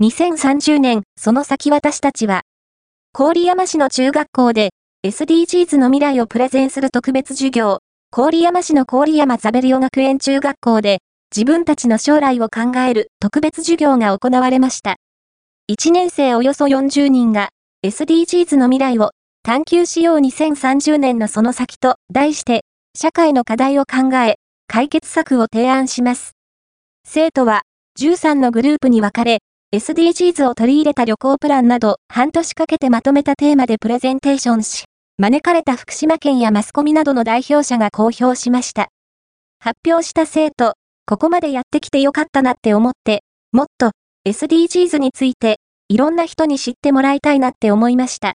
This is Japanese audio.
2030年、その先私たちは、郡山市の中学校で SDGs の未来をプレゼンする特別授業、郡山市の郡山ザベリオ学園中学校で、自分たちの将来を考える特別授業が行われました。1年生およそ40人が SDGs の未来を探求しよう2030年のその先と題して社会の課題を考え解決策を提案します。生徒は13のグループに分かれ SDGs を取り入れた旅行プランなど半年かけてまとめたテーマでプレゼンテーションし招かれた福島県やマスコミなどの代表者が公表しました。発表した生徒、ここまでやってきてよかったなって思って、もっと SDGs について、いろんな人に知ってもらいたいなって思いました。